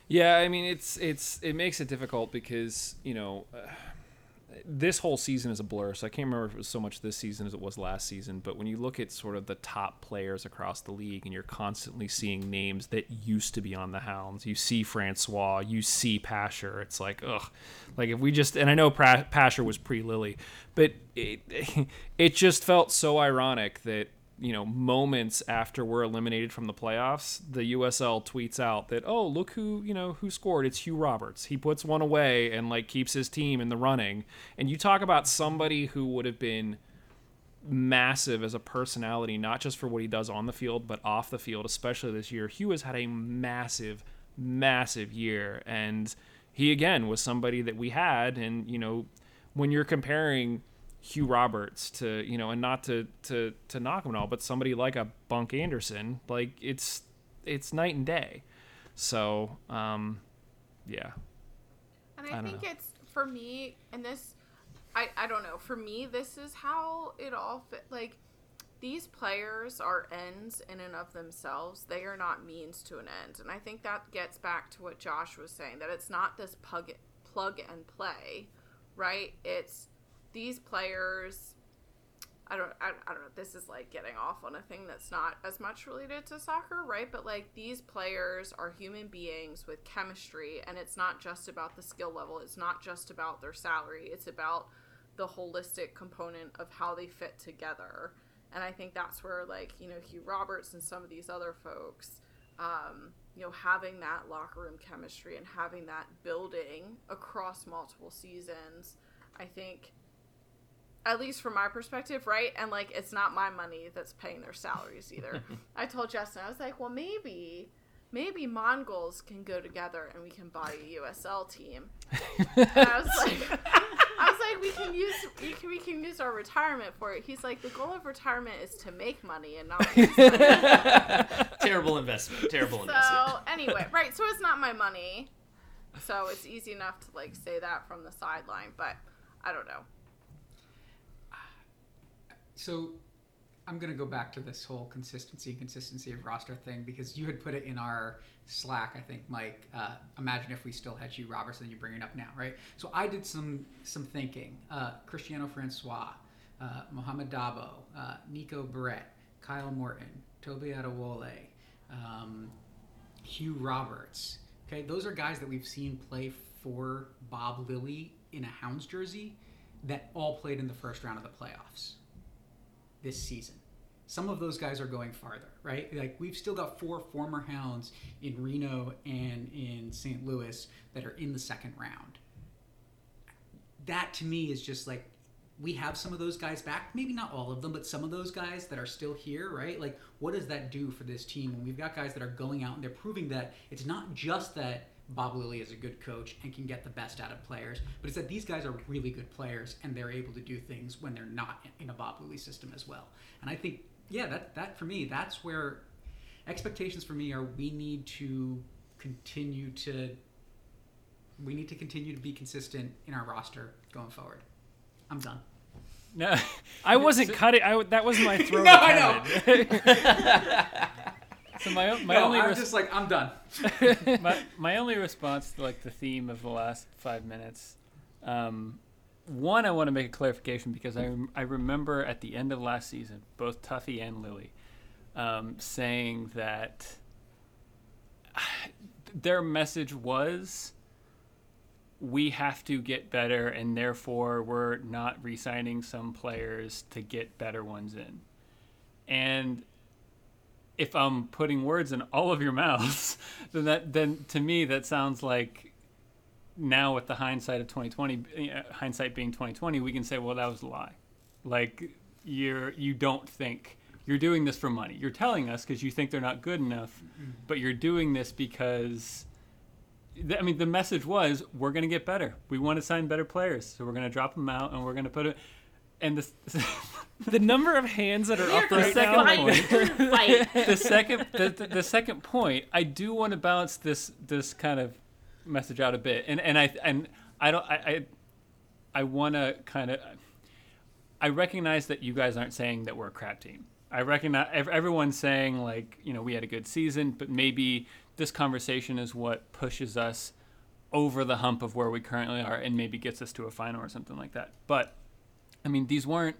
Yeah, I mean it's it's it makes it difficult because you know uh, this whole season is a blur. So I can't remember if it was so much this season as it was last season. But when you look at sort of the top players across the league, and you're constantly seeing names that used to be on the Hounds, you see Francois, you see Pasher. It's like ugh, like if we just and I know Pasher was pre Lilley, but it [laughs] it just felt so ironic that you know, moments after we're eliminated from the playoffs, the USL tweets out that, oh, look who, you know, who scored. It's Hugh Roberts. He puts one away and like keeps his team in the running. And you talk about somebody who would have been massive as a personality, not just for what he does on the field, but off the field, especially this year. Hugh has had a massive, massive year. And he, again, was somebody that we had. And, you know, when you're comparing Hugh Roberts to you know, and not to to to knock him at all, but somebody like a Bunk Anderson, like it's it's night and day. So um, yeah. And I, I think know. it's for me, and this, I I don't know. For me, this is how it all fit. Like these players are ends in and of themselves. They are not means to an end, and I think that gets back to what Josh was saying that it's not this plug plug and play right? It's these players. I don't, I, I don't know. This is like getting off on a thing that's not as much related to soccer, right? But like these players are human beings with chemistry, and it's not just about the skill level. It's not just about their salary. It's about the holistic component of how they fit together. And I think that's where like you know Hugh Roberts and some of these other folks, um, you know, having that locker room chemistry and having that building across multiple seasons, I think at least from my perspective, right? And like, it's not my money that's paying their salaries either. [laughs] I told Justin, I was like, well, maybe, maybe Mongols can go together and we can buy a USL team. I was like, [laughs] I was like, we can use, we can, we can use our retirement for it. He's like, the goal of retirement is to make money and not money. [laughs] Terrible investment. Terrible so investment. So anyway, right? So it's not my money. So it's easy enough to like say that from the sideline, but I don't know. So I'm going to go back to this whole consistency and consistency of roster thing because you had put it in our Slack, I think, Mike. Uh, imagine if we still had you, Robertson, you bring it up now, right? So I did some some thinking. Uh, Cristiano Francois, uh, Mohamed Dabo, uh, Neco Brett, Kyle Morton, Tobi Adewole, um, Hugh Roberts. Okay, those are guys that we've seen play for Bob Lilley in a Hounds jersey that all played in the first round of the playoffs this season. Some of those guys are going farther, right? Like we've still got four former Hounds in Reno and in St. Louis that are in the second round. That to me is just like we have some of those guys back, maybe not all of them, but some of those guys that are still here, right? Like what does that do for this team when we've got guys that are going out and they're proving that it's not just that Bob Lilley is a good coach and can get the best out of players, but it's that these guys are really good players and they're able to do things when they're not in a Bob Lilley system as well. And I think, yeah, that that for me, that's where expectations for me are. We need to continue to we need to continue to be consistent in our roster going forward. I'm done. No, [laughs] I wasn't cutting. I that was my [laughs] throat. No, I Kevin. [laughs] So my my no, only I'm res- just like I'm done. [laughs] my, my only response to like the theme of the last five minutes um, one i want to make a clarification because I, I remember at the end of last season both Tuffy and Lilley um, saying that [sighs] their message was we have to get better and therefore we're not re-signing some players to get better ones in and if I'm putting words in all of your mouths, [laughs] then that then to me that sounds like now with the hindsight of 2020, uh, hindsight being 2020, we can say, well, that was a lie. Like you're you don't think you're doing this for money. You're telling us because you think they're not good enough, but you're doing this because. I mean, the message was we're going to get better. We want to sign better players, so we're going to drop them out and we're going to put it. And this, [laughs] the number of hands that are up the right second now. point, [laughs] the second the, the, the second point, I do want to balance this this kind of message out a bit, and and I and I don't I I, I want to kind of I recognize that you guys aren't saying that we're a crap team. I recognize everyone's saying like you know we had a good season, but maybe this conversation is what pushes us over the hump of where we currently are, and maybe gets us to a final or something like that. But I mean, these weren't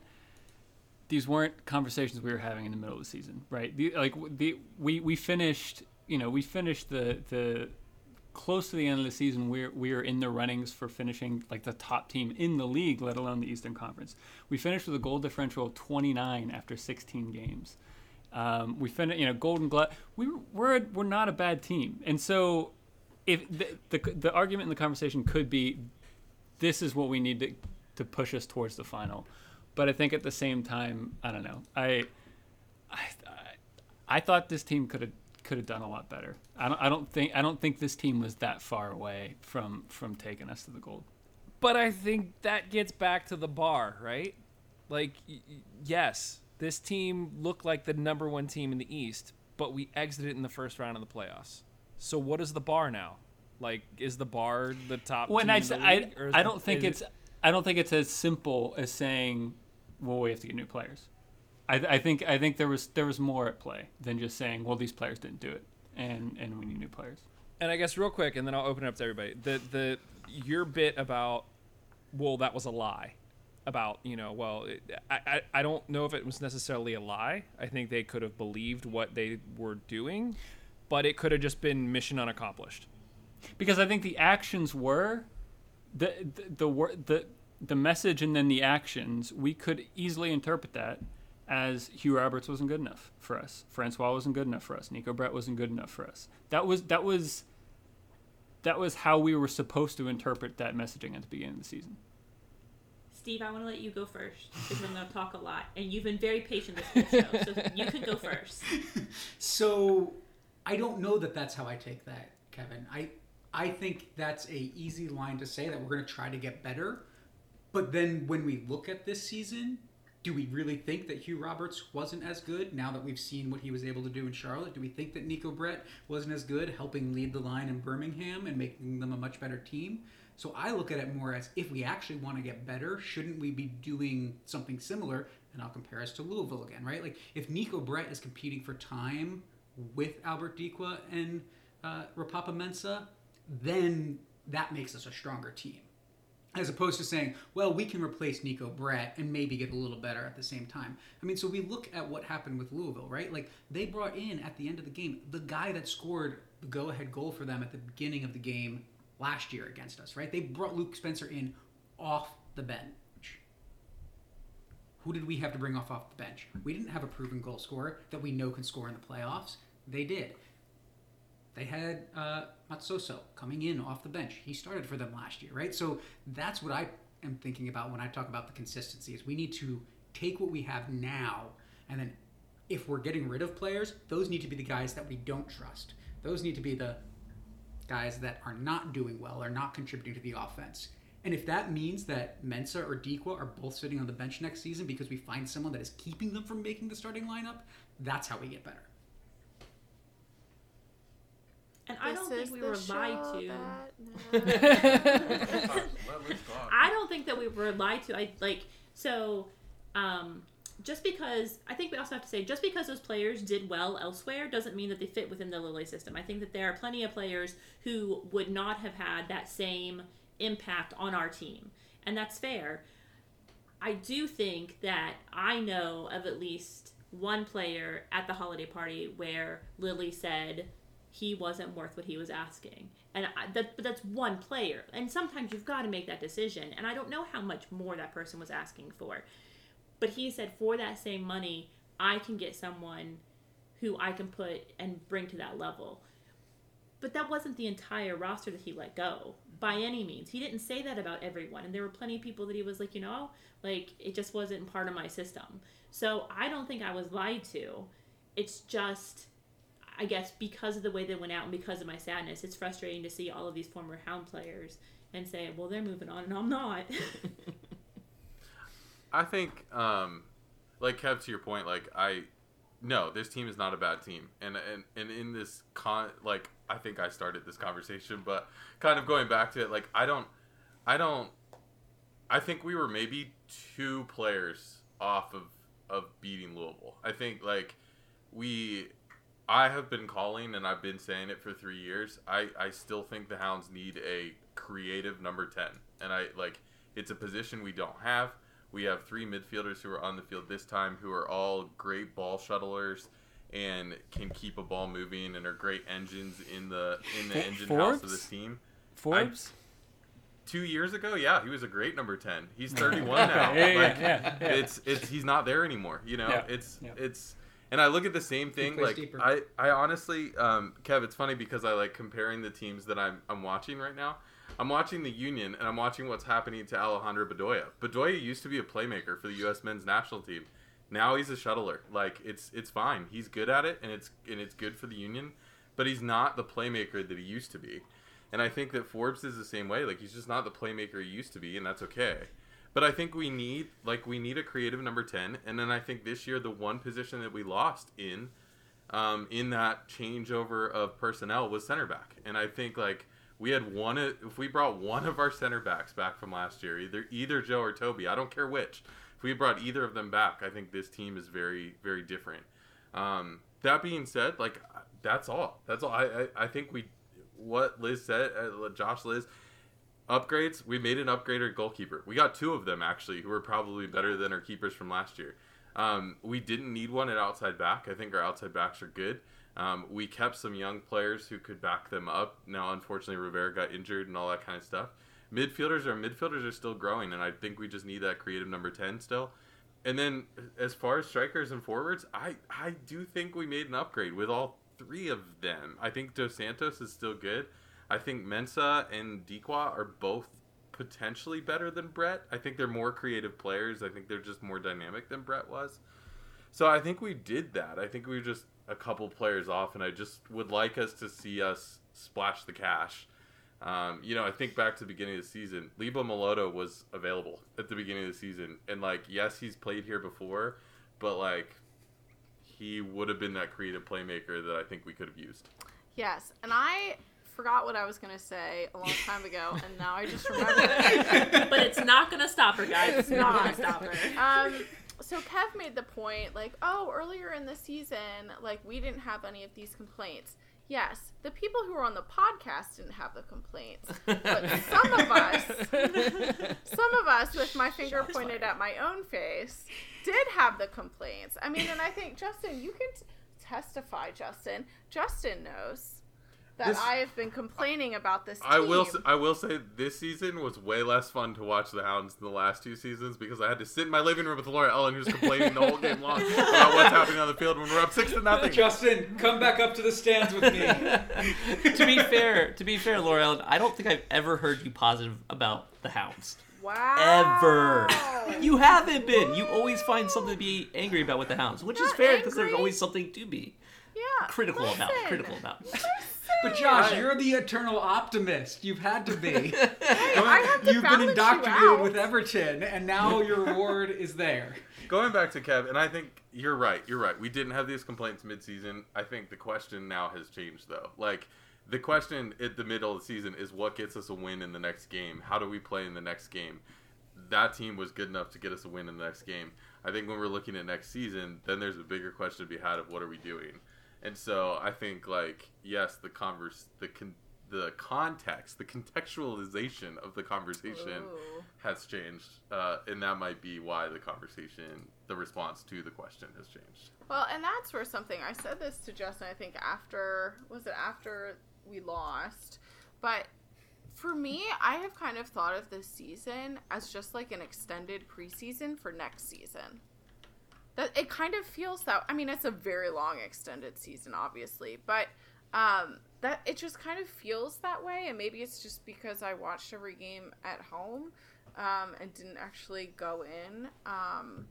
these weren't conversations we were having in the middle of the season, right? The, like the we we finished, you know, we finished the the close to the end of the season. We're we are in the runnings for finishing like the top team in the league, let alone the Eastern Conference. We finished with a goal differential of 29 after 16 games. Um, we finished, you know, Golden Glove. We were, we're not a bad team, and so if the, the the argument in the conversation could be, this is what we need to to push us towards the final. But I think at the same time, I don't know. I I, I thought this team could have could have done a lot better. I don't I don't think I don't think this team was that far away from from taking us to the gold. But I think that gets back to the bar, right? Like, y- yes, this team looked like the number one team in the East, but we exited in the first round of the playoffs. So what is the bar now? Like, is the bar the top? When team I I, league, or is I don't think it's it- I don't think it's as simple as saying, well, we have to get new players. I, I think I think there was there was more at play than just saying, well, these players didn't do it, and and we need new players. and I guess real quick, and then I'll open it up to everybody. The the your bit about well, that was a lie. About you know, well, it, I, I I don't know if it was necessarily a lie. I think they could have believed what they were doing, but it could have just been mission unaccomplished. because I think the actions were the the the the, the message and then the actions. We could easily interpret that as Hugh Roberts wasn't good enough for us, Francois wasn't good enough for us, Neco Brett wasn't good enough for us. That was that was that was how we were supposed to interpret that messaging at the beginning of the season. Steve, I want to let you go first because I'm going to talk a lot, and you've been very patient this whole show, so you can go first. [laughs] So I don't know that that's how I take that, Kevin. I I think that's a easy line to say that we're going to try to get better. But then when we look at this season, do we really think that Hugh Roberts wasn't as good now that we've seen what he was able to do in Charlotte? Do we think that Neco Brett wasn't as good helping lead the line in Birmingham and making them a much better team? So I look at it more as if we actually want to get better, shouldn't we be doing something similar? And I'll compare us to Louisville again, right? Like if Neco Brett is competing for time with Albert Dikwa and uh, Ropapa Mensah, then that makes us a stronger team. As opposed to saying, well, we can replace Neco Brett and maybe get a little better at the same time. I mean, so we look at what happened with Louisville, right? Like, they brought in at the end of the game the guy that scored the go ahead goal for them at the beginning of the game last year against us, right? They brought Luke Spencer in off the bench. Who did we have to bring off off the bench? We didn't have a proven goal scorer that we know can score in the playoffs. They did. They had uh, Matsoso coming in off the bench. He started for them last year, right? So that's what I am thinking about when I talk about the consistency. Is we need to take what we have now, and then if we're getting rid of players, those need to be the guys that we don't trust. Those need to be the guys that are not doing well, are not contributing to the offense. And if that means that Mensah or Dikwa are both sitting on the bench next season because we find someone that is keeping them from making the starting lineup, that's how we get better. And I don't think we were lied to. that [laughs] I don't think that we were lied to. I like so um just because I think we also have to say just because those players did well elsewhere doesn't mean that they fit within the Lilley system. I think that there are plenty of players who would not have had that same impact on our team. And that's fair. I do think that I know of at least one player at the holiday party where Lilley said he wasn't worth what he was asking. And I, that, but that's one player. And sometimes you've got to make that decision. And I don't know how much more that person was asking for. But he said, for that same money, I can get someone who I can put and bring to that level. But that wasn't the entire roster that he let go by any means. He didn't say that about everyone. And there were plenty of people that he was like, you know, like it just wasn't part of my system. So I don't think I was lied to. It's just, I guess, because of the way they went out and because of my sadness, it's frustrating to see all of these former Hound players and say, well, they're moving on and I'm not. [laughs] I think, um, like Kev, to your point, like I, no, this team is not a bad team, and and and in this con, like I think I started this conversation, but kind of going back to it, like I don't, I don't, I think we were maybe two players off of of beating Louisville. I think like we. I have been calling and I've been saying it for three years. I, I still think the Hounds need a creative number 10. And I like it's a position we don't have. We have three midfielders who are on the field this time who are all great ball shuttlers and can keep a ball moving and are great engines in the in the engine house of Forbes? this team. Forbes. Two years ago, yeah, he was a great number ten. He's [laughs] 31 now. Yeah, yeah, like, yeah, yeah. It's it's he's not there anymore. You know, Yeah, it's it's and I look at the same thing. Like deeper. I I honestly, um, Kev, it's funny because I like comparing the teams that I'm I'm watching right now. I'm watching the Union and I'm watching what's happening to Alejandro Bedoya. Bedoya used to be a playmaker for the U.S. men's national team. Now he's a shuttler. Like it's it's fine. He's good at it and it's and it's good for the Union, but he's not the playmaker that he used to be. And I think that Forbes is the same way. Like he's just not the playmaker he used to be, and that's okay. But I think we need like we need a creative number ten, and then I think this year the one position that we lost in, um, in that changeover of personnel was center back, and I think like we had one if we brought one of our center backs back from last year, either either Joe or Tobi, I don't care which. If we brought either of them back, I think this team is very very different. Um, that being said, like that's all. That's all. I I, I think we what Liz said, uh, Josh Liz, upgrades. We made an upgrader goalkeeper. We got two of them actually, who were probably better than our keepers from last year. Um, we didn't need one at outside back. I think our outside backs are good. Um, we kept some young players who could back them up. Now, unfortunately, Rivera got injured and all that kind of stuff. Midfielders are midfielders are still growing, and I think we just need that creative number ten still. And then, as far as strikers and forwards, I I do think we made an upgrade with all three of them. I think Dos Santos is still good. I think Mensah and Dikwa are both potentially better than Brett. I think they're more creative players. I think they're just more dynamic than Brett was. So I think we did that. I think we were just a couple players off, and I just would like us to see us splash the cash. Um, you know, I think back to the beginning of the season, Lebo Moloto was available at the beginning of the season, and like, yes, he's played here before, but like, he would have been that creative playmaker that I think we could have used. Yes, and I forgot what I was gonna say a long time ago, and now I just [laughs] remembered. but it's not gonna stop her, guys. It's not gonna stop her. Um, so Kev made the point, like, oh, earlier in the season, like we didn't have any of these complaints. Yes, the people who were on the podcast didn't have the complaints, but some of us, some of us, with my finger pointed at my own face, did have the complaints. I mean, and I think Justin, you can t- testify. Justin, Justin knows that This- I have been complaining about this. Team. I will. s- I will say this season was way less fun to watch the Hounds than the last two seasons because I had to sit in my living room with Laura Ellen, who's complaining the whole game long [laughs] about what's happening on the field when we're up six to nothing. Justin, come back up to the stands with me. [laughs] to be fair, to be fair, Laura Ellen, I don't think I've ever heard you positive about the Hounds. Wow. Ever. You haven't been. You always find something to be angry about with the Hounds, which is fair because there's always something to be Yeah. critical about. Critical about. [laughs] But Josh, you're the eternal optimist. You've had to be. [laughs] I have to You've been balance you indoctrinated out. with Everton, and now your reward is there. Going back to Kev, and I think you're right. You're right. We didn't have these complaints mid-season. I think the question now has changed, though. Like the question at the middle of the season is what gets us a win in the next game. How do we play in the next game? That team was good enough to get us a win in the next game. I think when we're looking at next season, then there's a bigger question to be had of what are we doing. And so I think like yes, the converse, the con- the context, the contextualization of the conversation Ooh. has changed, uh, and that might be why the conversation, the response to the question has changed. Well, and that's where something I said this to Justin. I think after was it after we lost, but for me, I have kind of thought of this season as just like an extended preseason for next season. That it kind of feels that. I mean, it's a very long extended season, obviously, but um, that it just kind of feels that way. And maybe it's just because I watched every game at home um, and didn't actually go in. Um,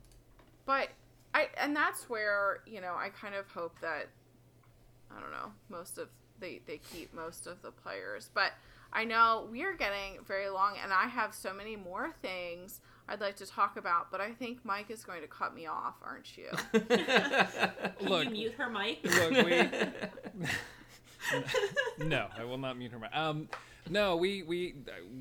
but I and that's where you know I kind of hope that I don't know most of they they keep most of the players, but I know we are getting very long, and I have so many more things I'd like to talk about, but I think Mike is going to cut me off, aren't you? [laughs] Can Look, you mute her mic? look, we. [laughs] no, I will not mute her. mic. Um, no, we we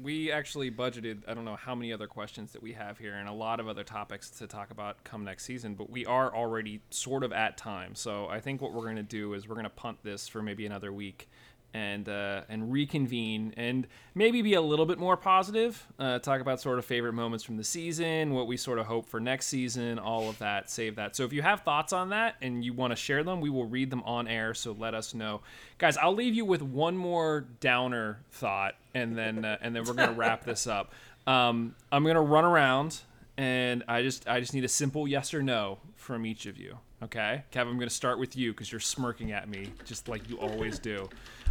we actually budgeted. I don't know how many other questions that we have here, and a lot of other topics to talk about come next season. But we are already sort of at time, so I think what we're going to do is we're going to punt this for maybe another week. And uh, and reconvene and maybe be a little bit more positive. Uh, talk about sort of favorite moments from the season, what we sort of hope for next season, all of that. Save that. So if you have thoughts on that and you want to share them, we will read them on air. So let us know, guys. I'll leave you with one more downer thought, and then uh, and then we're gonna wrap this [laughs] up. Um, I'm gonna run around, and I just I just need a simple yes or no from each of you. Okay, Kevin, I'm gonna start with you because you're smirking at me just like you always do.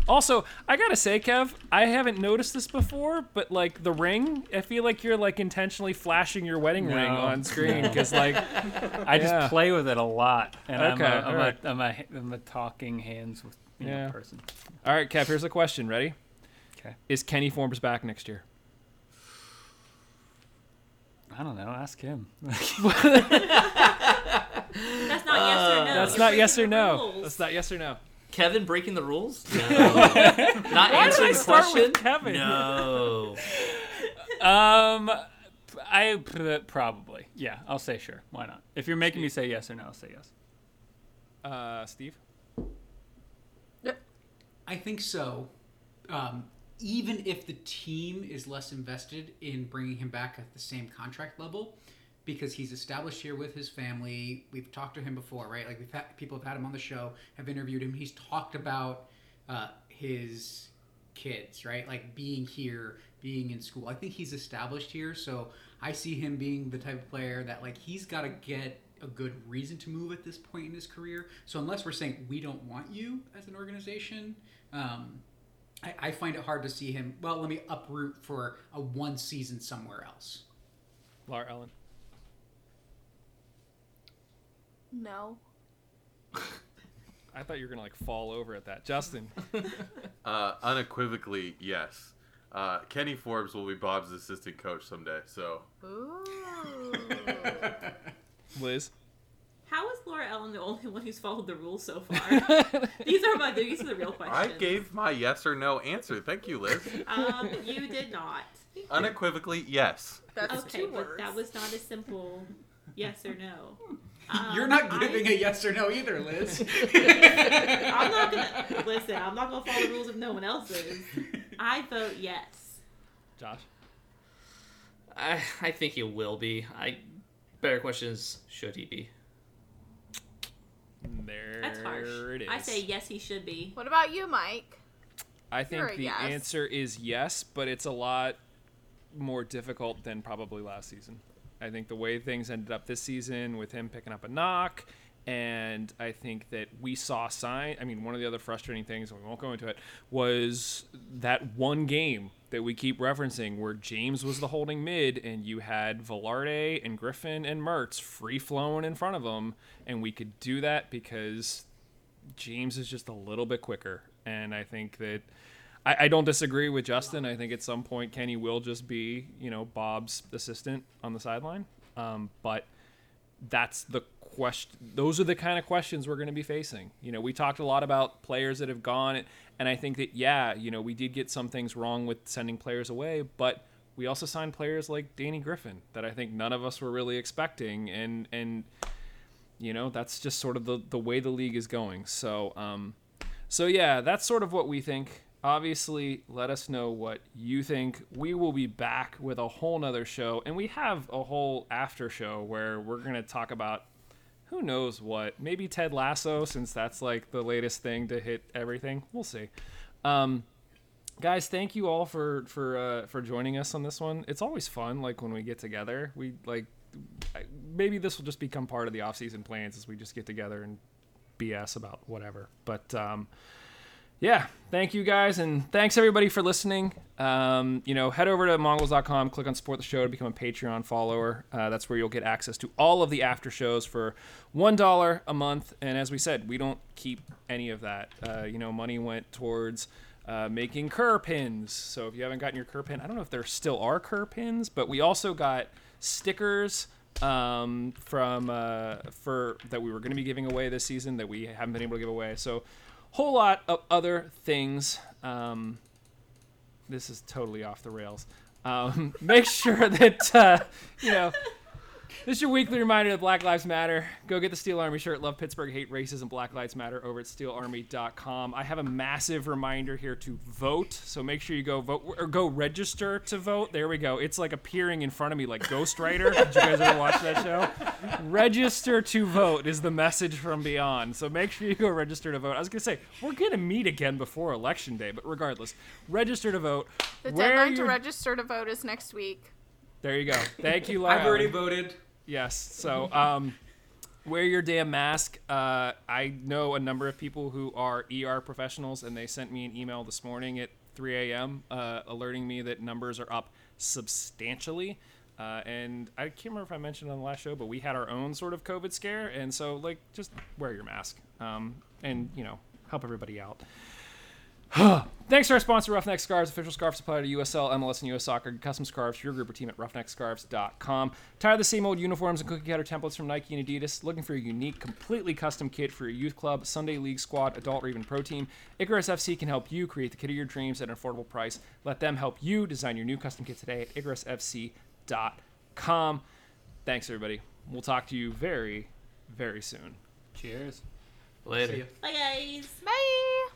Also, I gotta say, Kev, I haven't noticed this before, but like the ring, I feel like you're like intentionally flashing your wedding ring on screen because like [laughs] I just Yeah. play with it a lot, and Okay, I'm, a, I'm, alright. a, I'm, a, I'm a talking hands with you Yeah. know, person. All right, Kev, here's a question. Ready? Okay. Is Kenny Forbes back next year? I don't know. Ask him. That's not yes or [laughs] no. That's You're not yes or no. rules. That's not yes or no. Kevin breaking the rules? No. [laughs] Not Why did I answering the start question? with Kevin? No. [laughs] um, I probably yeah. I'll say sure. Why not? If you're making me say yes or no, I'll say yes. Uh, Steve. Yep. I think so. Um, even if the team is less invested in bringing him back at the same contract level, because he's established here with his family. We've talked to him before, right? Like we've had people have had him on the show, have interviewed him. He's talked about uh, his kids, right? Like being here, being in school. I think he's established here, so I see him being the type of player that like he's got to get a good reason to move at this point in his career. So unless we're saying we don't want you as an organization, um, I, I find it hard to see him. Well, let me uproot for a one season somewhere else. Laura Ellen. No. [laughs] I thought you were gonna like fall over at that, Justin. [laughs] Uh, unequivocally, yes. Uh, Kenny Forbes will be Bob's assistant coach someday. So Ooh. [laughs] Liz. How is Laura Ellen the only one who's followed the rules so far? these are my these are the real questions. I questions. gave my yes or no answer. Thank you, Liz. Um, you did not. Unequivocally, yes. That's okay, two but words. that was not a simple yes or no. You're Um, not giving I- a yes or no either, Liz. [laughs] I'm not gonna listen. I'm not gonna follow the rules if no one else is. I vote yes. Josh. I, I think he will be. I better question is should he be? There That's harsh. it is. I say yes, he should be. What about you, Mike? I think You're the yes. answer is yes, but it's a lot more difficult than probably last season. I think the way things ended up this season with him picking up a knock, and I think that we saw sign. I mean, one of the other frustrating things, and we won't go into it, was that one game that we keep referencing where James was the holding mid, and you had Velarde and Griffin and Mertz free flowing in front of him, and we could do that because James is just a little bit quicker, and I think that I, I don't disagree with Justin. I think at some point Kenny will just be you know Bob's assistant on the sideline, um, but that's the question. Those are the kind of questions we're going to be facing. You know, we talked a lot about players that have gone, and I think that yeah, you know, we did get some things wrong with sending players away, but we also signed players like Danny Griffin that I think none of us were really expecting, and and you know that's just sort of the the way the league is going. So um, so yeah, that's sort of what we think. Obviously, let us know what you think. We will be back with a whole nother show, and we have a whole after show where we're gonna talk about who knows what. Maybe Ted Lasso, since that's like the latest thing to hit everything. We'll see. Um, guys, thank you all for for uh, for joining us on this one. It's always fun, like when we get together. We like maybe this will just become part of the off-season plans as we just get together and BS about whatever. But um, yeah, thank you guys, and thanks everybody for listening. Um, you know, head over to mongols.com, click on support the show to become a Patreon follower. Uh, that's where you'll get access to all of the after shows for one dollar a month. And as we said, we don't keep any of that. Uh, you know, money went towards uh, making Kerr pins. So if you haven't gotten your Kerr pin, I don't know if there still are Kerr pins, but we also got stickers um, from uh, for that we were going to be giving away this season that we haven't been able to give away. So whole lot of other things. Um, this is totally off the rails. Um, [laughs] make sure that uh, you know this is your weekly reminder that Black Lives Matter. Go get the Steel Army shirt. Love Pittsburgh, hate racism. Black Lives Matter over at steelarmy.com. I have a massive reminder here to vote. So make sure you go vote or go register to vote. There we go. It's like appearing in front of me like Ghost Rider. Did you guys ever watch that show? Register to vote is the message from beyond. So make sure you go register to vote. I was going to say, we're going to meet again before Election Day, but regardless, register to vote. The Wear deadline to register to vote is next week. There you go. Thank you, Laura. I've already voted. Yes. So, um, wear your damn mask. Uh, I know a number of people who are ER professionals, and they sent me an email this morning at 3 a.m. Uh, alerting me that numbers are up substantially. Uh, and I can't remember if I mentioned on the last show, but we had our own sort of COVID scare, and so like just wear your mask, um, and you know help everybody out. [gasps] Thanks to our sponsor, Roughneck Scarves, official scarf supplier to USL, MLS, and US Soccer. Custom scarves for your group or team at roughneckscarves.com. Tired of the same old uniforms and cookie cutter templates from Nike and Adidas? Looking for a unique, completely custom kit for your youth club, Sunday league squad, adult, or even pro team? Icarus FC can help you create the kit of your dreams at an affordable price. Let them help you design your new custom kit today at IcarusFC.com. Thanks, everybody. We'll talk to you very, very soon. Cheers. Later. See. Bye, guys. Bye.